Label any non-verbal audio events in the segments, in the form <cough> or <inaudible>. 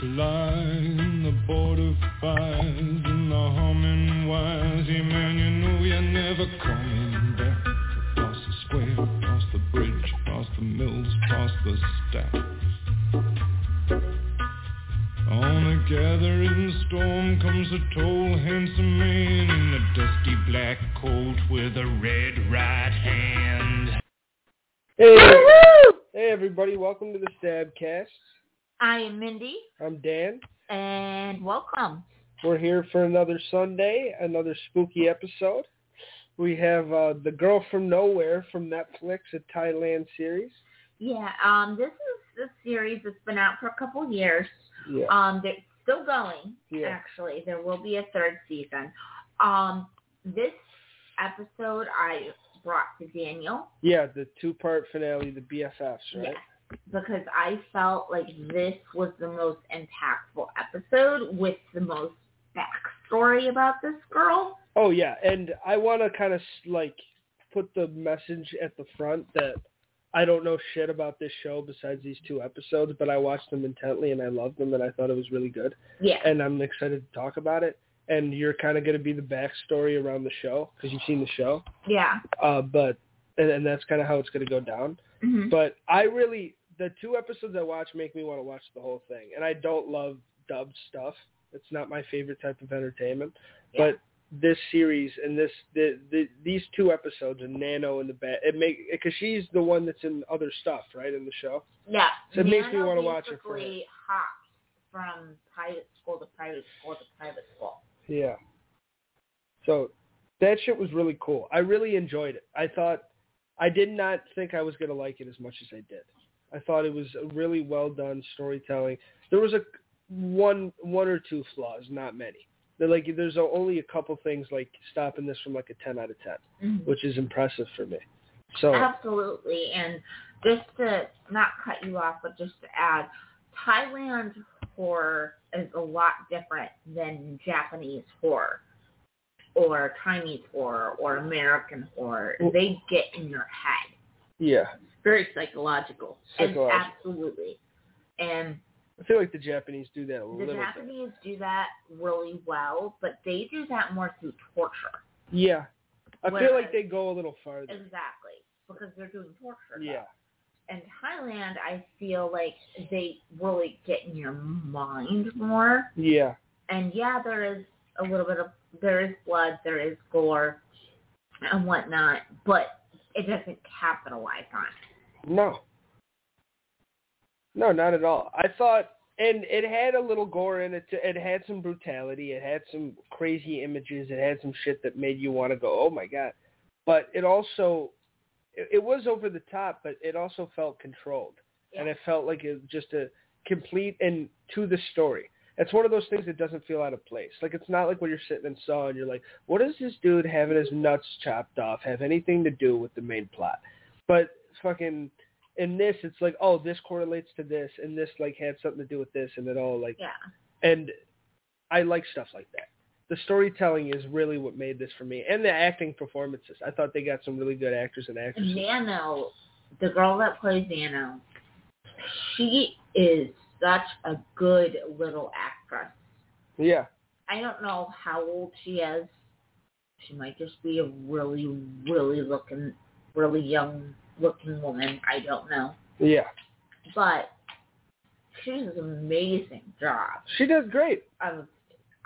secrets the border fires and the humming wires. Yeah, man, you know you're never coming back. Across the square, across the bridge, across the mills, across the stacks. On a gathering storm comes a tall, handsome man in a dusty black coat with a red right hand. Hey, hey everybody, welcome to the Stabcast. I am Mindy, I'm Dan. and welcome. We're here for another Sunday, another spooky episode. We have uh, The Girl from Nowhere from Netflix, a Thailand series. Yeah, um, this is a series that's been out for a couple years. Yeah. Um, it's still going. Yeah. Actually, there will be a third season. Um, this episode I brought to Daniel. Yeah, the two-part finale, the BFFs, right? Yes, because I felt like this was the most impactful episode with the most backstory about this girl. Oh yeah, and I want to kind of like put the message at the front that I don't know shit about this show besides these two episodes, but I watched them intently and I loved them and I thought it was really good. Yeah. and I'm excited to talk about it. And you're kind of going to be the backstory around the show because you've seen the show. Yeah. Uh, but and, and that's kind of how it's going to go down. hmm But I really the two episodes I watch make me want to watch the whole thing. And I don't love dubbed stuff. It's not my favorite type of entertainment. Yeah. But this series and this the, the these two episodes and Nano and the bat it make because she's the one that's in other stuff right in the show. Yeah. So it makes me wanna watch it for basically hops from private school to private school to private school. Yeah. So that shit was really cool. I really enjoyed it. I thought I did not think I was gonna like it as much as I did. I thought it was a really well done storytelling. There was a one one or two flaws, not many. They're like there's only a couple things like stopping this from like a ten out of 10 Mhm. which is impressive for me. So Absolutely. And just to not cut you off, but just to add, Thailand horror is a lot different than Japanese horror or Chinese horror or American horror. They get in your head. Yeah, very psychological. And absolutely. And I feel like the Japanese do that a the little bit. Japanese do that really well, but they do that more through torture. Yeah, I feel like they go a little farther. Exactly. Because they're doing torture. Yeah, And Thailand, I feel like they really get in your mind more. yeah. And yeah, there is a little bit of there is blood, there is gore, and whatnot, but it doesn't capitalize on it. No. No, not at all. I thought, and it had a little gore in it. Too. It had some brutality. It had some crazy images. It had some shit that made you want to go, oh my god. But it also, it, it was over the top, but it also felt controlled, and it felt like it was just a complete and to the story. It's one of those things that doesn't feel out of place. Like it's not like when you're sitting in Saw and you're like, what does this dude having his nuts chopped off have anything to do with the main plot? But fucking in this, it's like, oh, this correlates to this, and this like had something to do with this, and it all like, Yeah. and I like stuff like that. The storytelling is really what made this for me, and the acting performances. I thought they got some really good actors and actresses. Nano, the girl that plays Nano, she is such a good little actress. Yeah, I don't know how old she is. She might just be a really, really looking, really young looking woman. I don't know. yeah, But she does an amazing job. she does great. Of,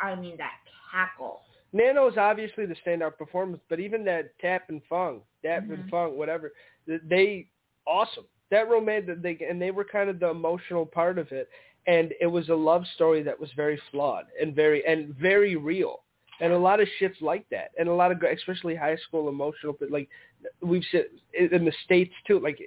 I mean, that cackle. Nano is obviously the standout performance, but even that Tap and Fung, Tap and Mhm. Fung, whatever, they awesome. That romance they and they were kind of the emotional part of it, and it was a love story that was very flawed and very and very real. And a lot of shits like that, and a lot of especially high school emotional, but like we've in the states too. Like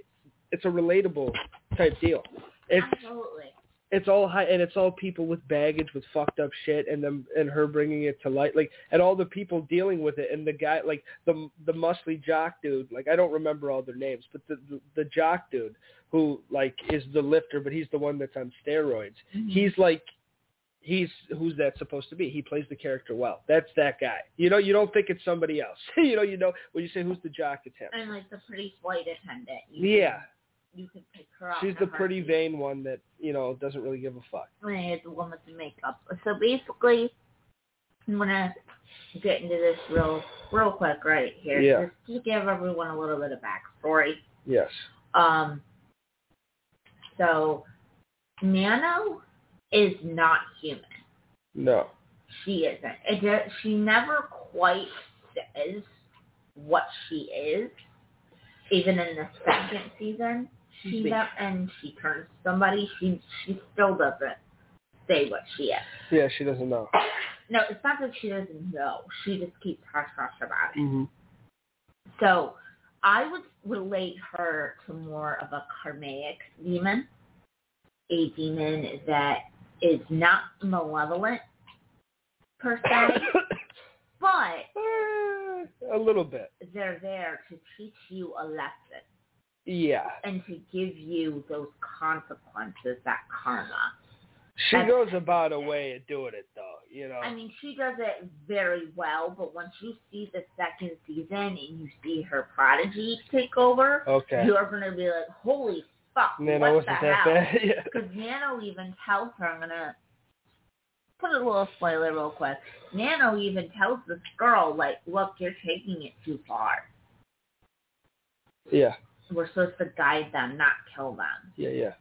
it's a relatable type deal. It's Absolutely. It's all high and it's all people with baggage with fucked up shit and them and her bringing it to light like and all the people dealing with it and the guy like the the muscly jock dude like I don't remember all their names but the the, the jock dude who like is the lifter but he's the one that's on steroids Mhm. he's like he's who's that supposed to be. He plays the character well. That's that guy. You know, you don't think it's somebody else. <laughs> you know, you know when you say who's the jock, it's him. And like the pretty flight attendant. Yeah, you can pick her up. she's the pretty vain one that you know doesn't really give a fuck. Right, the one with the makeup. So basically, I'm gonna get into this real, real quick right here, Yeah. just to give everyone a little bit of backstory. Yes. Um, so Nano is not human. No. She isn't. It does, she never quite says what she is. Even in the second season, she never, and she turns somebody. She she still doesn't say what she is. Yeah, she doesn't know. No, it's not that she doesn't know. She just keeps hush hush about it. hmm So I would relate her to more of a karmic demon, a demon that is not malevolent per se, <coughs> but a little bit. they're there to teach you a lesson Yeah. and to give you those consequences, that karma. She That's- goes about a way of doing it though. You know. I mean, she does it very well, but once you see the second season and you see her prodigy take over, okay. you're going to be like, holy fuck, Man, what the hell? bad. <laughs> yeah. Because Nano even tells her, I'm going to put a little spoiler real quick. Nano even tells this girl, like, look, you're taking it too far. Yeah. We're supposed to guide them, not kill them. Yeah. Yeah.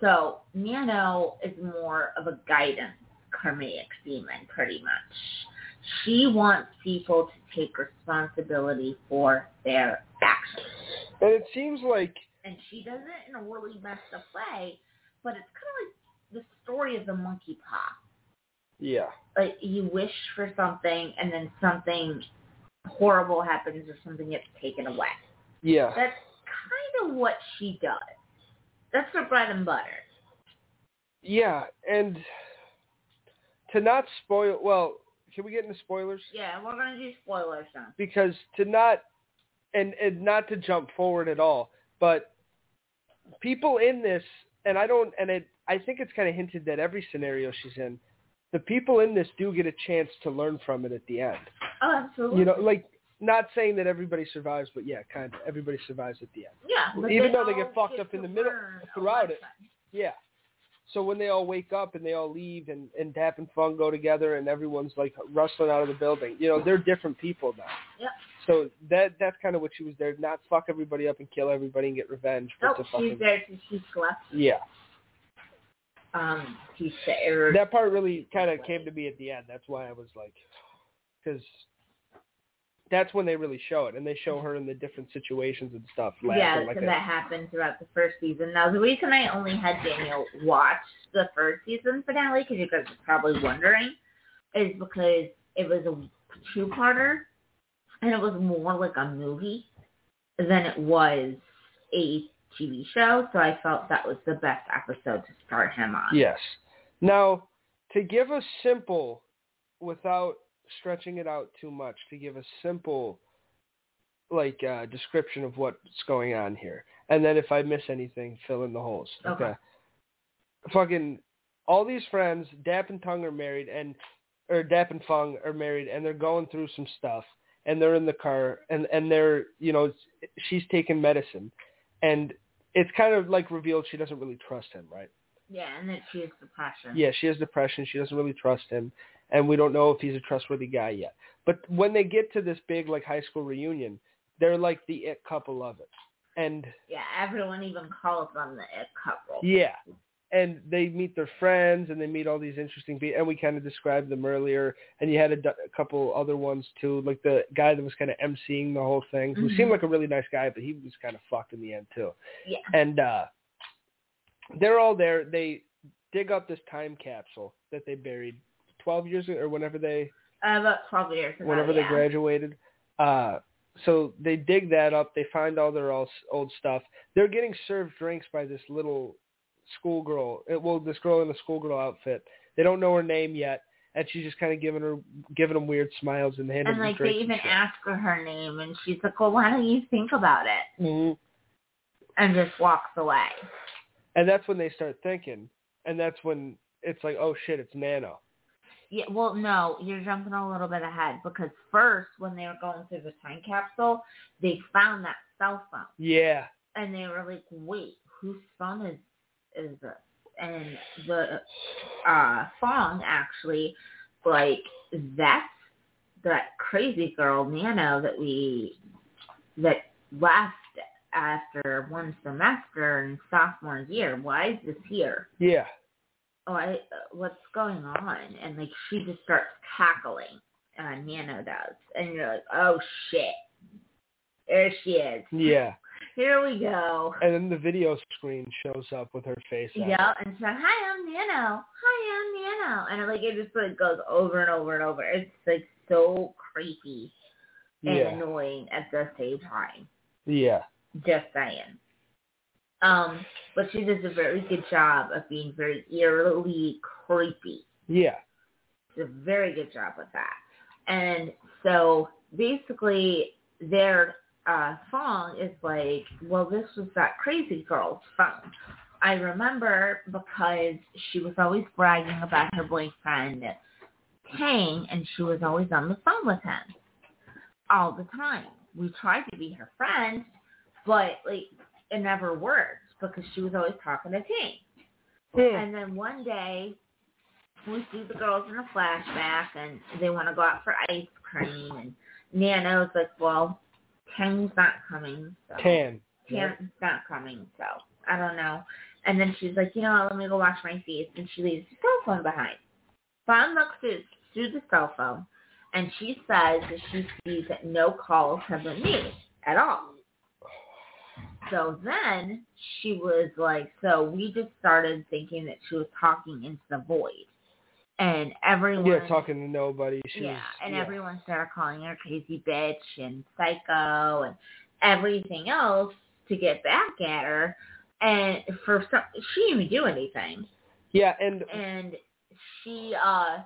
So Nano is more of a guidance karmic demon, pretty much. She wants people to take responsibility for their actions. And it seems like And she does it in a really messed up way, but it's kind of like the story of the monkey paw. yeah. Like you wish for something and then something horrible happens or something gets taken away. Yeah. That's kind of what she does. That's her bread and butter. Yeah, and to not spoil well, can we get into spoilers? Yeah, we're gonna do spoilers now. Because to not and and not to jump forward at all, but people in this and I don't and it I think it's kind of hinted that every scenario she's in, the people in this do get a chance to learn from it at the end. Oh, absolutely. You know, like not saying that everybody survives, but yeah, kind of everybody survives at the end. yeah, even though they get fucked up in the middle throughout it. Yeah. So when they all wake up and they all leave and, and Dap and Fung go together and everyone's like rustling out of the building, you know, they're different people now. Yep. So that that's kind of what she was there, not fuck everybody up and kill everybody and get revenge, but Nope, she's fucking there to teach lessons. yeah. Um, teach the errors. That part really kind of came to me at the end. That's why I was like, because that's when they really show it, and they show her in the different situations and stuff. Yeah, like so a- that happened throughout the first season. Now, the reason I only had Daniel watch the first season finale, because you guys are probably wondering, is because it was a two-parter, and it was more like a movie than it was a TV show. So I felt that was the best episode to start him on. Yes. Now, to give a simple, without stretching it out too much, to give a simple, like, uh, description of what's going on here, and then if I miss anything, fill in the holes. Okay. Fucking, all these friends, Dap and Tung are married, and or Dap and Fung are married, and they're going through some stuff, and they're in the car, and and they're, you know, she's taking medicine, and it's kind of like revealed she doesn't really trust him, right? Yeah, and that she has depression. Yeah, she has depression. She doesn't really trust him, and we don't know if he's a trustworthy guy yet. But when they get to this big like high school reunion, they're like the it couple of it, and Yeah, everyone even calls them the it couple. yeah, and they meet their friends and they meet all these interesting people, and we kind of described them earlier. And you had a couple other ones too, like the guy that was kind of emceeing the whole thing, who Mhm. seemed like a really nice guy, but he was kind of fucked in the end too. Yeah. and uh they're all there. They dig up this time capsule that they buried twelve years ago, or whenever they Uh, about 12 years ago. whenever they yeah. graduated. Uh, so they dig that up. They find all their all, old stuff. They're getting served drinks by this little schoolgirl. uh, Well, this girl in the schoolgirl outfit. They don't know her name yet, and she's just kind of giving her giving them weird smiles and handing And like they even ask her her name, and she's like, "Well, why don't you think about it?" Mhm. And just walks away. And that's when they start thinking, and that's when it's like, oh shit, it's Nano. Yeah, well, no, you're jumping a little bit ahead because first, when they were going through the time capsule, they found that cell phone, Yeah. and they were like, "Wait, whose phone is is this?" And the uh Fong actually, like, that's that crazy girl Nano that we that left after one semester in sophomore year. Why is this here? Yeah. Oh, I, uh, what's going on? And like she just starts cackling. Uh, Nano does, and you're like, oh shit, there she is. Yeah. <laughs> Here we go. And then the video screen shows up with her face. Yeah, and so hi, I'm Nano. Hi, I'm Nano, and like it just like goes over and over and over. It's like so creepy and Yeah. annoying at the same time. Yeah. Just saying. Um, but she does a very good job of being very eerily creepy. Yeah. It's a very good job with that. And so basically their uh, song is like, well, this was that crazy girl's phone. I remember because she was always bragging about her boyfriend Tang, and she was always on the phone with him all the time. We tried to be her friend, but like it never worked because she was always talking to Tang. Hmm. And then one day, we see the girls in a flashback, and they want to go out for ice cream. And Nano's like, "Well, Tang's not coming, so Tan. Tang's not coming, so I don't know." And then she's like, "You know, what, let me go wash my face," and she leaves her cell phone behind. Fawn looks through, through the cell phone, and she says that she sees that no calls have been made at all. So then she was like, so we just started thinking that she was talking into the void. And everyone Yeah, talking to nobody. She yeah, was, and yeah. everyone started calling her crazy bitch and psycho and everything else to get back at her. And for some, she didn't even do anything. Yeah, and And she uh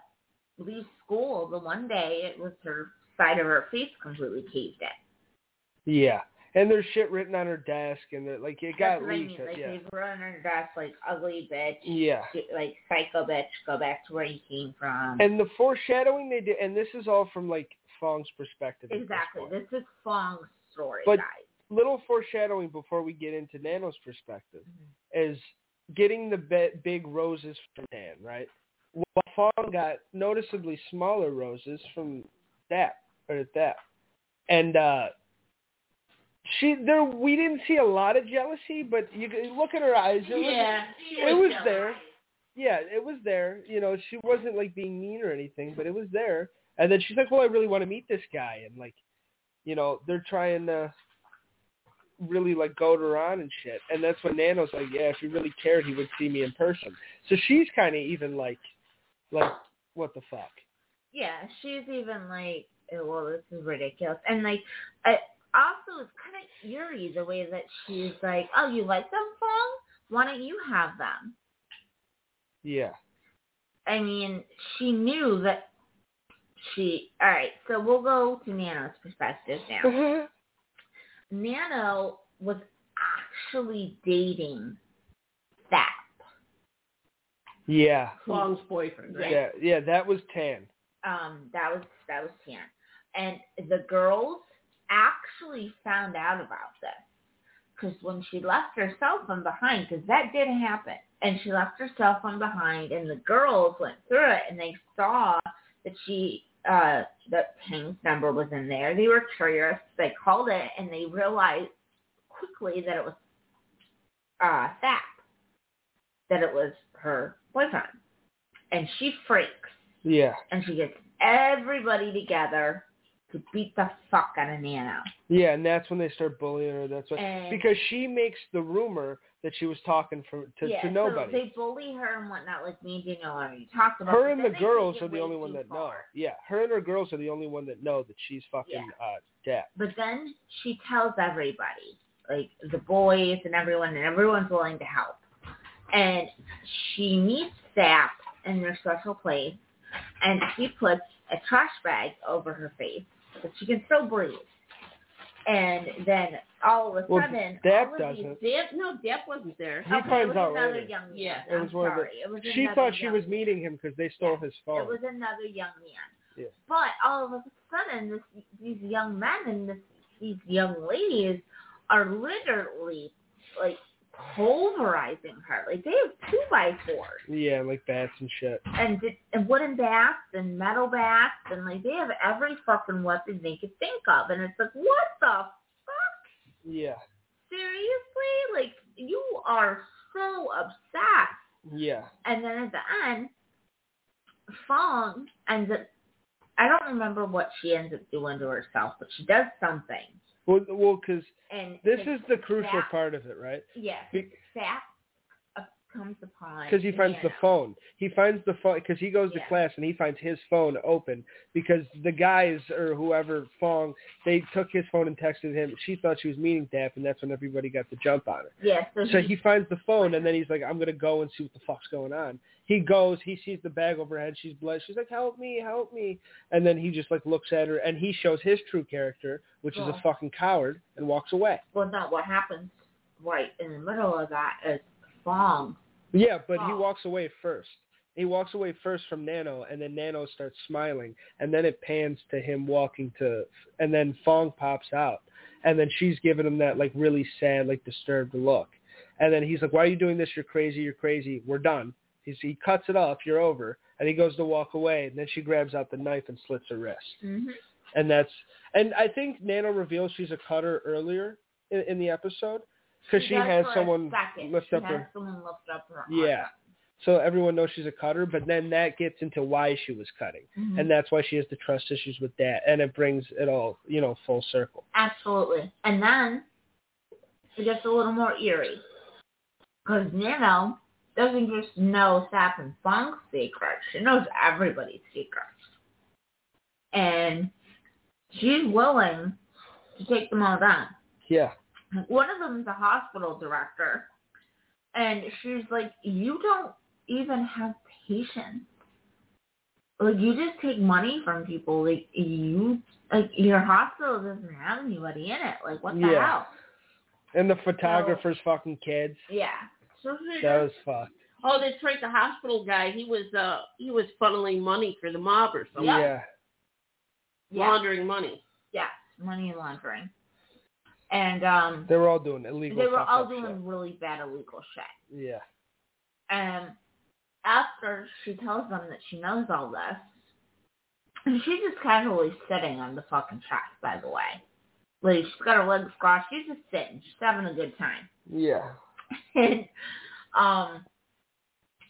leaves school the one day. It was her side of her face completely caved in. yeah, and there's shit written on her desk, and like it got That's what I leaked. mean. Like yeah. they wrote on her desk like ugly bitch, Yeah. like psycho bitch. Go back to where you came from. And the foreshadowing they did, and this is all from like Fong's perspective. at this exactly. This is Fong's story, But- guys. Little foreshadowing before we get into Nano's perspective Mm-hmm. is getting the be- big roses from Tan, right? While Fong got noticeably smaller roses from that or that, and uh she there we didn't see a lot of jealousy, but you look at her eyes. It was, yeah, it was there. yeah, it was there. You know, she wasn't like being mean or anything, but it was there. And then she's like, "Well, I really want to meet this guy," and like, you know, they're trying to really like goad her on and shit. And that's when Nano's like, "Yeah, if he really cared, he would see me in person." So she's kind of even like, like, what the fuck? Yeah, she's even like, "Oh, well, this is ridiculous. And like, I, also it's kind of eerie the way that she's like, oh, you like them, Fong? Why don't you have them? Yeah, I mean, she knew that she. All right, so we'll go to Nano's perspective now. Nano was actually dating that. yeah, Fong's boyfriend, right? yeah, yeah. That was Tan. Um, that was that was Tan, and the girls actually found out about this. Because when she left her cell phone behind, because that did happen, and she left her cell phone behind, and the girls went through it and they saw that she uh that Tang's number was in there. They were curious. They called it and they realized quickly that it was uh Thap, that it was her boyfriend, and she freaks. Yeah, and she gets everybody together to beat the fuck out of Nano. yeah, and that's when they start bullying her. That's what And because she makes the rumor that she was talking for to, yeah, to nobody. So they bully her and whatnot, like me and Danielle already talked about. her and the girls are the only one that know. Yeah, her and her girls are the only one that know that she's fucking uh dead. But then she tells everybody, like the boys and everyone, and everyone's willing to help. And she meets Sap in their special place, and she puts a trash bag over her face, but she can still breathe. And then all of a Well, sudden, Dap all of doesn't. these Dap, no, Dap wasn't there. He Okay, finds it was out another later. young man. Yeah. It I'm was one of the- sorry. It was She thought she young was meeting him because they stole his phone. It was another young man. Yeah. But all of a sudden, this, these young men and this, these young ladies are literally like pulverizing her. Like they have two by fours yeah, like bats and shit. and, and wooden bats and metal bats and like they have every fucking weapon they could think of. And it's like, what the fuck? Yeah, Seriously? Like you are so obsessed. yeah. And then at the end, Fong ends up. I don't remember what she ends up doing to herself, but she does something. Well, well, because And this is the crucial part of it, right? Yes, Be- comes upon. Because he finds the phone. He finds the phone because he goes to Yeah. class and he finds his phone open because the guys or whoever Fong they took his phone and texted him. She thought she was meeting Dap, and that's when everybody got the jump on her. Yes, so, So he, he finds the phone and then he's like, I'm gonna go and see what the fuck's going on. He goes, he sees the bag overhead. she's blood. She's like, Help me, help me. And then he just like looks at her and he shows his true character, which is a fucking coward, and walks away. well, no, what happens right in the middle of that is Fong. Yeah, but he walks away first. He walks away first from Nano, and then Nano starts smiling, and then it pans to him walking to, and then Fong pops out, and then she's giving him that like really sad, like disturbed look, and then he's like, "Why are you doing this? You're crazy. You're crazy. We're done." He's, he cuts it off. You're over, and he goes to walk away, and then she grabs out the knife and slits her wrist, Mm-hmm. and that's, and I think Nano reveals she's a cutter earlier in, in the episode because she, does has someone second. lift she up has her. someone lift up her arm. Yeah. So everyone knows she's a cutter, but then that gets into why she was cutting, Mhm. and that's why she has the trust issues with that, and it brings it all, you know, full circle. Absolutely. And then it gets a little more eerie. Because Nano doesn't just know Sap and Fong's secrets. She knows everybody's secrets. And she's willing to take them all down. Yeah, One of them is a hospital director. And she's like, you don't even have patience. Like, you just take money from people. Like, you, like, your hospital doesn't have anybody in it. Like, what the Yeah. hell? and the photographer's fucking kids. Yeah. So she That does, was fucked. Oh, that's right. The hospital guy. He was uh he was funneling money for the mob or something. Yeah, yeah, Laundering money. yes, money laundering. And um, they were all doing illegal. they were all doing shit. really bad illegal shit. Yeah, And after she tells them that she knows all this, and she's just casually sitting on the fucking chest, by the way. Like, she's got her legs crossed. She's just sitting. She's having a good time. yeah, <laughs> and um,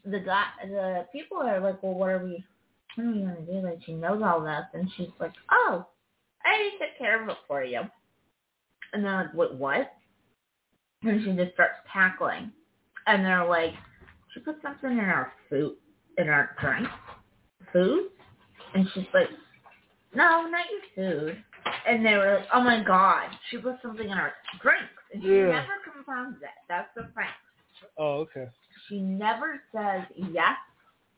the guy, the people are like, well, what are we, what are we gonna do? Like, she knows all this, and she's like, oh, I already took care of it for you. And they're like, wait, what? And she just starts tackling, and they're like, she put something in our food, in our drink, food, and she's like, no, not your food. And they were like, oh my god, she put something in our drinks, and she Yeah. never confirms it. That's the thing Oh, okay. she never says yes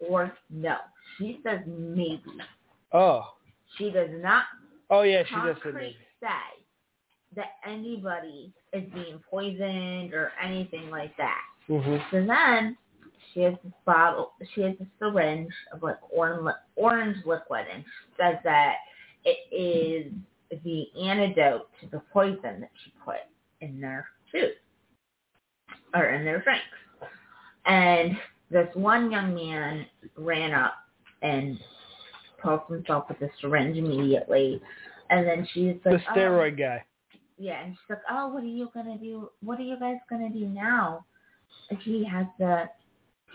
or no. She says maybe. Oh, She does not oh yeah, she does say maybe. say that anybody is being poisoned or anything like that. Mhm. So then she has this bottle, she has a syringe of like orange, orange liquid, and she says that it is the antidote to the poison that she put in their food or in their drinks. And this one young man ran up and poked himself with the syringe immediately. And then she's The like, "Oh." steroid guy. Yeah, and she's like, oh, what are you gonna do? What are you guys gonna do now? He has the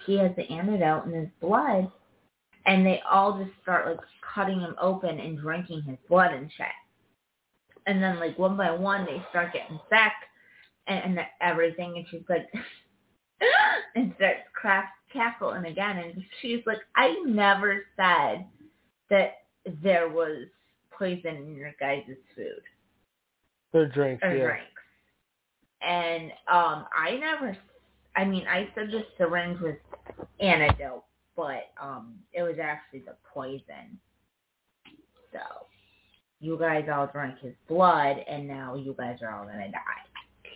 he has the antidote in his blood, and they all just start like cutting him open and drinking his blood and shit. And then like one by one they start getting sick and, and everything, and she's like, <laughs> and starts crack cackling again, and she's like, I never said that there was poison in your guys' food Their drinks. or Yeah. drinks. And um I never I mean I said the syringe was antidote, but um it was actually the poison. So you guys all drank his blood, and now you guys are all gonna die.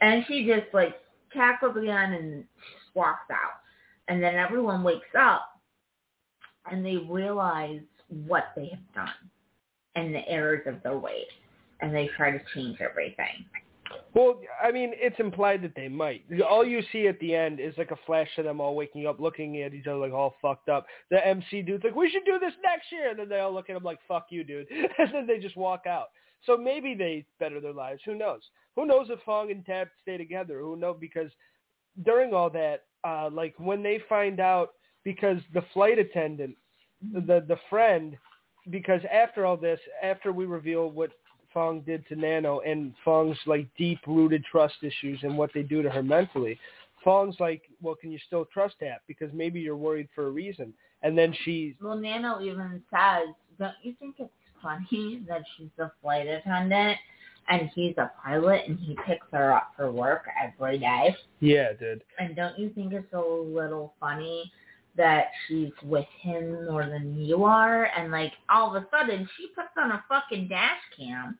And she just like cackles again and walks out. And then everyone wakes up and they realize what they have done and the errors of their ways. And they try to change everything. Well, I mean, it's implied that they might. All you see at the end is like a flash of them all waking up, looking at each other like all fucked up. The MC dude's like, "We should do this next year," and then they all look at him like, "Fuck you, dude," <laughs> and then they just walk out. So maybe they better their lives. Who knows? Who knows if Fong and Tab stay together? Who knows? Because during all that, uh, like when they find out, because the flight attendant, the the friend, because after all this, after we reveal what Fong did to Nano and Fong's like deep rooted trust issues and what they do to her mentally, Fong's like, well, can you still trust Tab? Because maybe you're worried for a reason. And then she, Well, Nano even says, don't you think it's funny that she's a flight attendant and he's a pilot and he picks her up for work every day? yeah, dude. And don't you think it's a little funny that she's with him more than you are? And like all of a sudden she puts on a fucking dash cam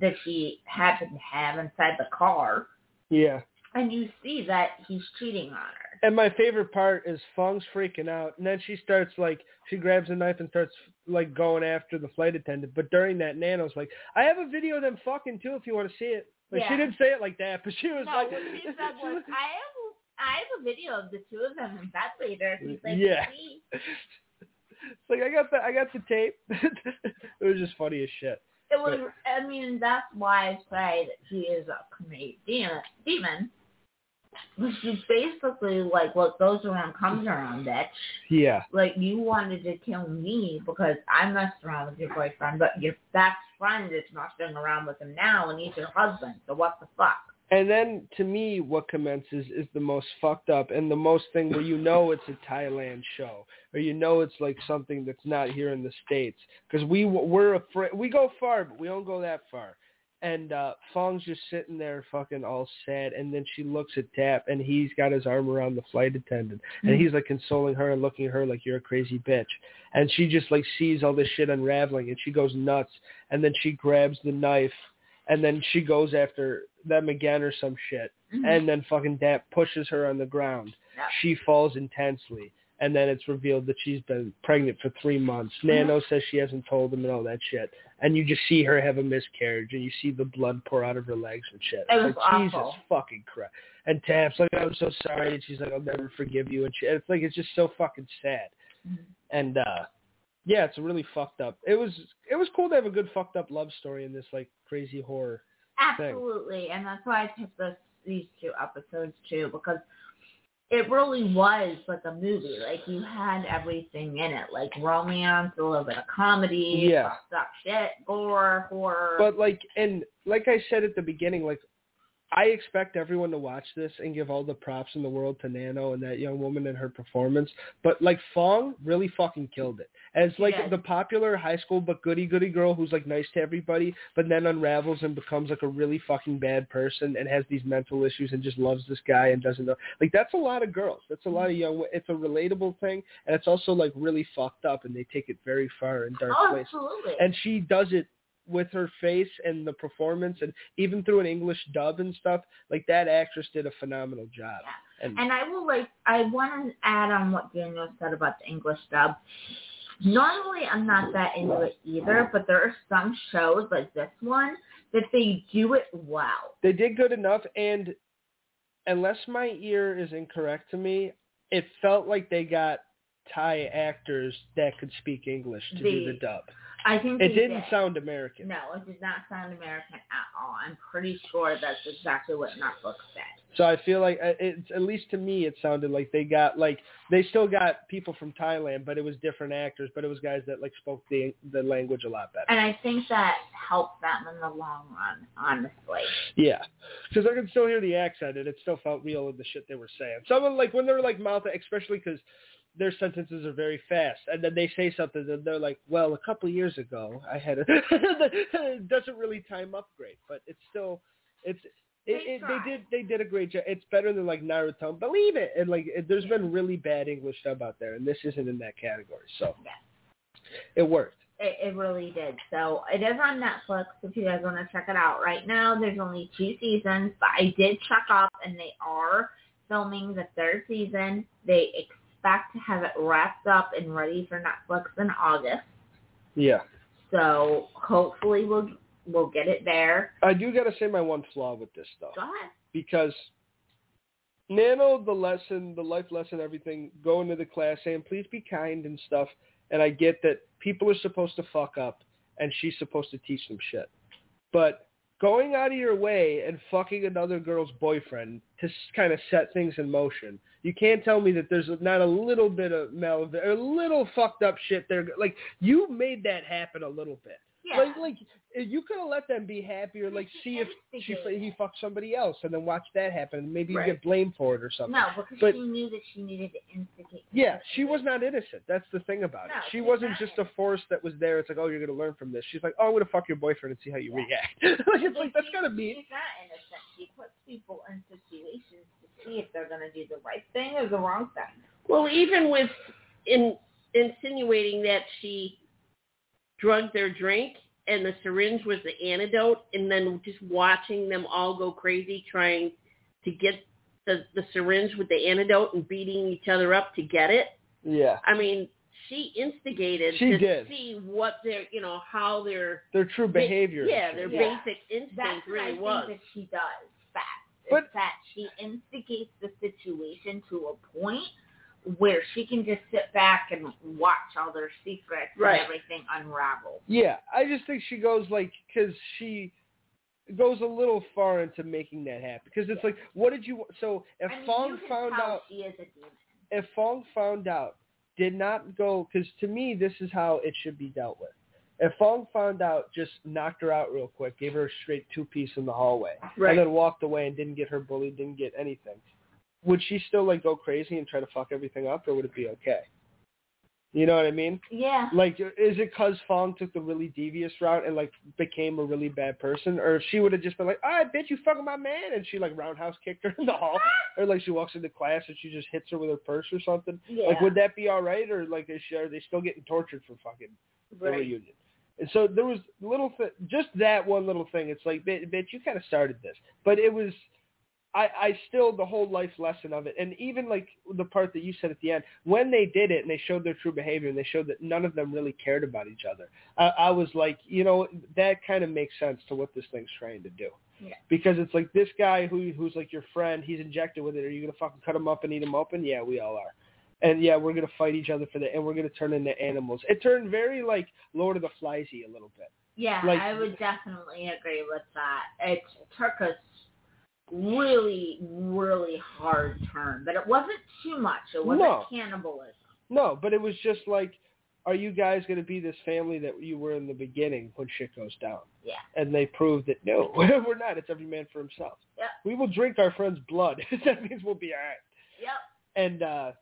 that she happened to have inside the car Yeah. and you see that he's cheating on her. And my favorite part is Fong's freaking out, and then she starts like she grabs a knife and starts like going after the flight attendant. But during that, Nano's like, "I have a video of them fucking too, if you want to see it." Like she didn't say it like that, <laughs> but she was No, like, she <laughs> said was, I have I have a video of the two of them in bed later. You'd like Yeah. It's like I got the I got the tape. <laughs> it was just funny as shit. It was. I mean, that's why I say that she is a comedian demon. She's basically like what goes around comes around, bitch. Yeah. Like you wanted to kill me because I messed around with your boyfriend, but your best friend is messing around with him now, and he's your husband. So what the fuck? And then to me, what commences is the most fucked up and the most thing where you know it's a Thailand show or you know it's like something that's not here in the states because we we're afraid we go far but we don't go that far. And uh Fong's just sitting there fucking all sad and then she looks at Tap and he's got his arm around the flight attendant and he's like consoling her and looking at her like you're a crazy bitch. And she just like sees all this shit unraveling and she goes nuts and then she grabs the knife and then she goes after them again or some shit Mhm. and then fucking Dap pushes her on the ground. Yeah. She falls intensely, and then it's revealed that she's been pregnant for three months. Mm-hmm. Nano says she hasn't told him and all that shit, and you just see her have a miscarriage, and you see the blood pour out of her legs and shit. It was like, awful. Jesus fucking Christ. And Tap's like, I'm so sorry, and she's like, I'll never forgive you, and shit. It's like it's just so fucking sad. Mhm. And uh yeah, it's really fucked up. It was it was cool to have a good fucked up love story in this like crazy horror. Absolutely, and that's why I picked this these two episodes too because it really was like a movie. Like you had everything in it, like romance, a little bit of comedy, Yeah. up shit, gore, horror. But like, and like I said at the beginning, like I expect everyone to watch this and give all the props in the world to Nano and that young woman and her performance. But like Fong really fucking killed it. As like Yes. the popular high school but goody goody girl who's like nice to everybody, but then unravels and becomes like a really fucking bad person and has these mental issues and just loves this guy and doesn't know. Like that's a lot of girls. That's a lot of young. It's a relatable thing, and it's also like really fucked up, and they take it very far in dark oh, places absolutely. and she does it with her face and the performance and even through an English dub and stuff like that actress did a phenomenal job and, And I will like I want to add on what Daniel said about the English dub. Normally I'm not that into it either, but there are some shows like this one that they do it well. they did good enough and unless my ear is incorrect to me it felt like they got Thai actors that could speak English to do The- the dub I think it didn't did. sound American No, it did not sound American at all. I'm pretty sure that's exactly what Netflix said. so I feel like uh, it's at least to me it sounded like they got like they still got people from Thailand but it was different actors but it was guys that like spoke the the language a lot better And I think that helped them in the long run, honestly. Yeah, because I could still hear the accent, and it still felt real in the shit they were saying. Someone like when they were like mouthing, especially because their sentences are very fast, and then they say something, and they're like, "Well, a couple of years ago, I had a." <laughs> it doesn't really time up great, but it's still, it's. It, They it, they did they did a great job. It's better than like Naruto. Believe it, and like it, there's been really bad English dub out there, and this isn't in that category, so Yeah. it worked. It, it really did. So it is on Netflix if you guys want to check it out. Right now, there's only two seasons, but I did check up, and they are filming the third season. They expect to have it wrapped up and ready for Netflix in August. Yeah. So hopefully we'll we'll get it there. I do gotta say my one flaw with this though. Go ahead. because Nano, the lesson, the life lesson, everything, going to the class saying, please be kind and stuff. And I get that people are supposed to fuck up and she's supposed to teach them shit. But going out of your way and fucking another girl's boyfriend to kind of set things in motion, you can't tell me that there's not a little bit of mal, a little fucked up shit there. Like, you made that happen a little bit. Yeah. Like, like you could have let them be happy or like see if she Instigated. he fucked somebody else and then watch that happen and maybe Right. you get blamed for it or something. no, because but- she knew that she needed to instigate. Yeah, she was not innocent. That's the thing about No, it. She wasn't not just a force that was there. It's like, oh, you're gonna learn from this. She's like, oh, I'm gonna fuck your boyfriend and see how you Yeah. react. like, <laughs> it's like that's She- kind of mean. She's not innocent. She puts people in situations to see if they're going to do the right thing or the wrong thing. Well, even with in insinuating that she drugged their drink and the syringe was the antidote, and then just watching them all go crazy trying to get the the syringe with the antidote and beating each other up to get it. Yeah, I mean, she instigated She to did. see what their you know how their their true behavior. yeah, their Yeah. basic instinct That's what really I was. think that she does best. But- that she instigates the situation to a point where she can just sit back and watch all their secrets Right. and everything unravel. Yeah, I just think she goes like because she goes a little far into making that happen. Because it's like, what did you? So if I mean, Fong found out, she is a demon. if Fong found out, did not go because to me this is how it should be dealt with. If Fong found out, just knocked her out real quick, gave her a straight two piece in the hallway, Right. and then walked away and didn't get her bullied, didn't get anything, would she still like go crazy and try to fuck everything up, or would it be okay? You know what I mean? Yeah. Like, is it because Fong took the really devious route and like became a really bad person, or if she would have just been like, ah, "All right, bitch, you fucking my man," and she like roundhouse kicked her <laughs> in the hall, <laughs> or like she walks into class and she just hits her with her purse or something? Yeah. Like, would that be all right, or like is she, are they still getting tortured for fucking the right. reunion? And so there was little th- just that one little thing. It's like, bitch, bitch you kind of started this, but it was. I, I still the whole life lesson of it, and even like the part that you said at the end, when they did it and they showed their true behavior and they showed that none of them really cared about each other, I, I was like, you know, that kind of makes sense to what this thing's trying to do. Yeah. Because it's like this guy who who's like your friend, he's injected with it. Are you gonna fucking cut him up and eat him open? Yeah, we all are. And yeah, we're gonna fight each other for that, and we're gonna turn into animals. It turned very like Lord of the Fliesy a little bit. Yeah, Like- I would definitely agree with that. It took a really, really hard turn, but it wasn't too much. It wasn't No. cannibalism. No, but it was just like, are you guys going to be this family that you were in the beginning when shit goes down? Yeah. And they proved that no, <laughs> we're not. It's every man for himself. Yep. We will drink our friend's blood. <laughs> that means we'll be all right. Yep. And uh,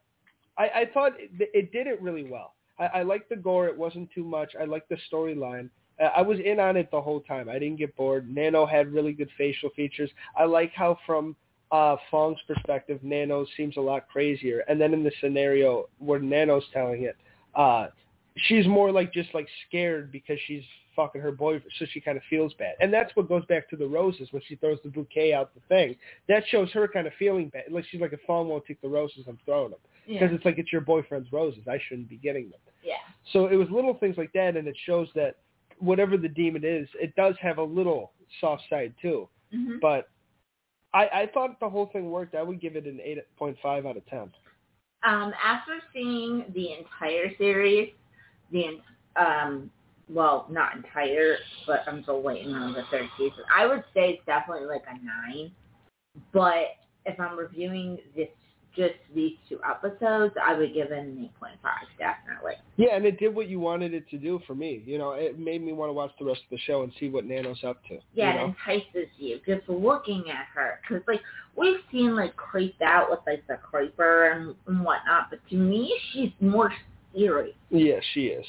I, I thought it, it did it really well. I, I liked the gore. It wasn't too much. I liked the storyline. Uh, I was in on it the whole time. I didn't get bored. Nano had really good facial features. I like how from uh, Fong's perspective, Nano seems a lot crazier. And then in the scenario where Nano's telling it, uh, she's more like just like scared because she's fucking her boyfriend, so she kind of feels bad. And that's what goes back to the roses when she throws the bouquet out the thing. That shows her kind of feeling bad. Like she's like, if Fong won't take the roses, I'm throwing them because Yeah. it's like it's your boyfriend's roses. I shouldn't be getting them. Yeah. So it was little things like that, and it shows that whatever the demon is, it does have a little soft side too. hmm But I, I thought the whole thing worked. I would give it an eight point five out of ten. Um, after seeing the entire series, the um, well, not entire, but I'm still waiting on the third season. I would say it's definitely like a nine. But if I'm reviewing this just these two episodes, I would give it an eight point five, definitely. Yeah, and it did what you wanted it to do for me. You know, it made me want to watch the rest of the show and see what Nano's up to. Yeah, you know? it entices you just looking at her. Because, like, we've seen, like, creeped out with, like, the creeper and, and whatnot. But to me, she's more eerie. Yeah, she is.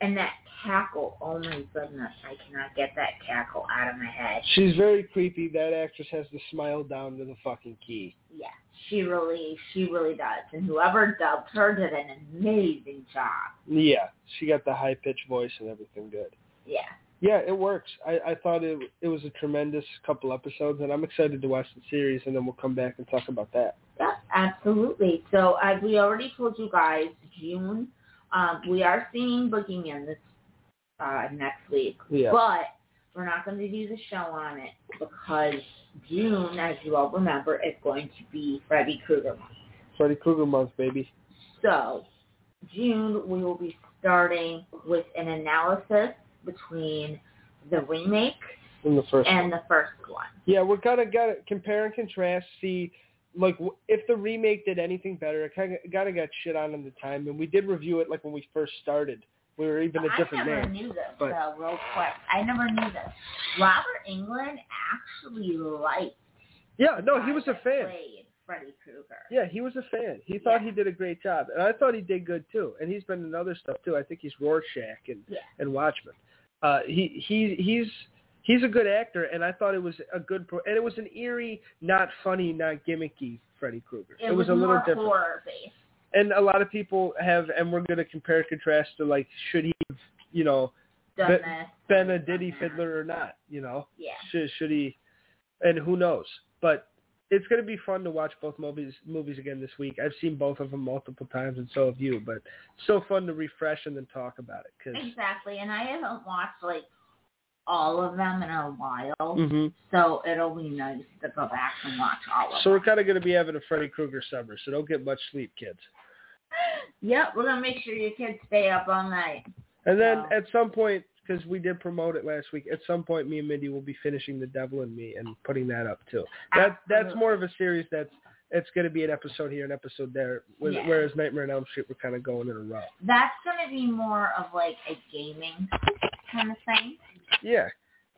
And that cackle. Oh my goodness, I cannot get that cackle out of my head. She's very creepy. That actress has the smile down to the fucking key. Yeah, she really, she really does. And whoever dubbed her did an amazing job. Yeah, she got the high pitched voice and everything good. Yeah. Yeah, it works. I, I thought it it was a tremendous couple episodes, and I'm excited to watch the series, and then we'll come back and talk about that. Yeah, absolutely. So as we already told you guys, June, um, we are seeing Boogeyman this uh, next week, Yeah. but we're not going to do the show on it because June, as you all remember, is going to be Freddy Krueger month. Freddy Krueger month, baby. So June, we will be starting with an analysis between the remake In the first. and the first one. Yeah, we're gonna gotta compare and contrast. See, like if the remake did anything better, it kind of gotta got shit on in the time, and we did review it like when we first started. We were even a different I never name. knew this, but- though, real quick. I never knew this. Robert Englund actually liked Yeah, no, he was a fan. Played Freddy Krueger. Yeah, he was a fan. He thought Yeah. he did a great job, and I thought he did good too. And he's been in other stuff too. I think he's Rorschach and Yeah. and Watchmen. Uh, he he he's he's a good actor, and I thought it was a good pro- and it was an eerie, not funny, not gimmicky Freddy Krueger. It, was, was, a little more different. horror based. And a lot of people have, and we're going to compare and contrast to like, should he, have, you know, been a Diddy fiddler or not? You know, Yeah. should should he? And who knows? But it's going to be fun to watch both movies movies again this week. I've seen both of them multiple times, and so have you. But so fun to refresh and then talk about it because. Exactly, and I haven't watched like all of them in a while, hmm so it'll be nice to go back and watch all of them. So we're kind of going to be having a Freddy Krueger summer, so don't get much sleep, kids. Yep, we're gonna make sure your kids stay up all night. And then Wow. at some point, because we did promote it last week, at some point, me and Mindy will be finishing The Devil in Me and putting that up too. That that's more of a series that's it's going to be an episode here, an episode there. Yeah. Whereas Nightmare on Elm Street, we're kind of going in a row. That's gonna be more of like a gaming kind of thing. Yeah,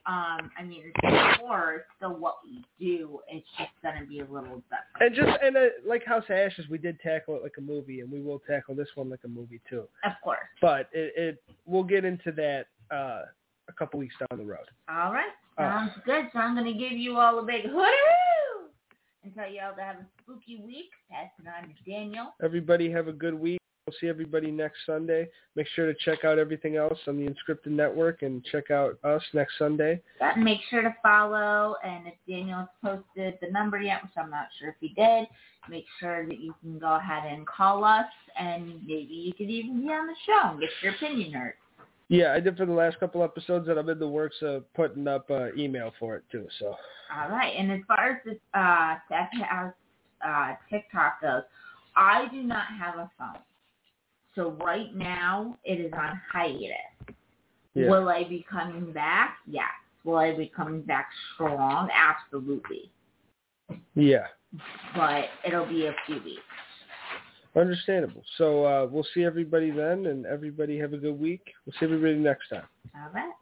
Um, I mean, it's horror, it's still what we do. It's just gonna be a little different. and just and uh, like House of Ashes, we did tackle it like a movie, and we will tackle this one like a movie too. Of course. But it, it we'll get into that uh, a couple weeks down the road. All right. Uh. Sounds good. So I'm gonna give you all a big hooroo and tell you all to have a spooky week. Pass it on to Daniel. Everybody have a good week. We'll see everybody next Sunday. Make sure to check out everything else on the Unscripted Network and check out us next Sunday. Make sure to follow, and if Daniel's posted the number yet, which I'm not sure if he did, make sure that you can go ahead and call us, and maybe you could even be on the show and get your opinion heard. Yeah, I did for the last couple episodes, and I'm in the works of putting up uh, email for it too. So All right. And as far as this uh, House uh, TikTok goes, I do not have a phone. So right now it is on hiatus. yeah, Will I be coming back? Yes. Will I be coming back strong? Absolutely. yeah, But it'll be a few weeks. understandable. So uh, we'll see everybody then, and everybody have a good week. We'll see everybody next time. All right.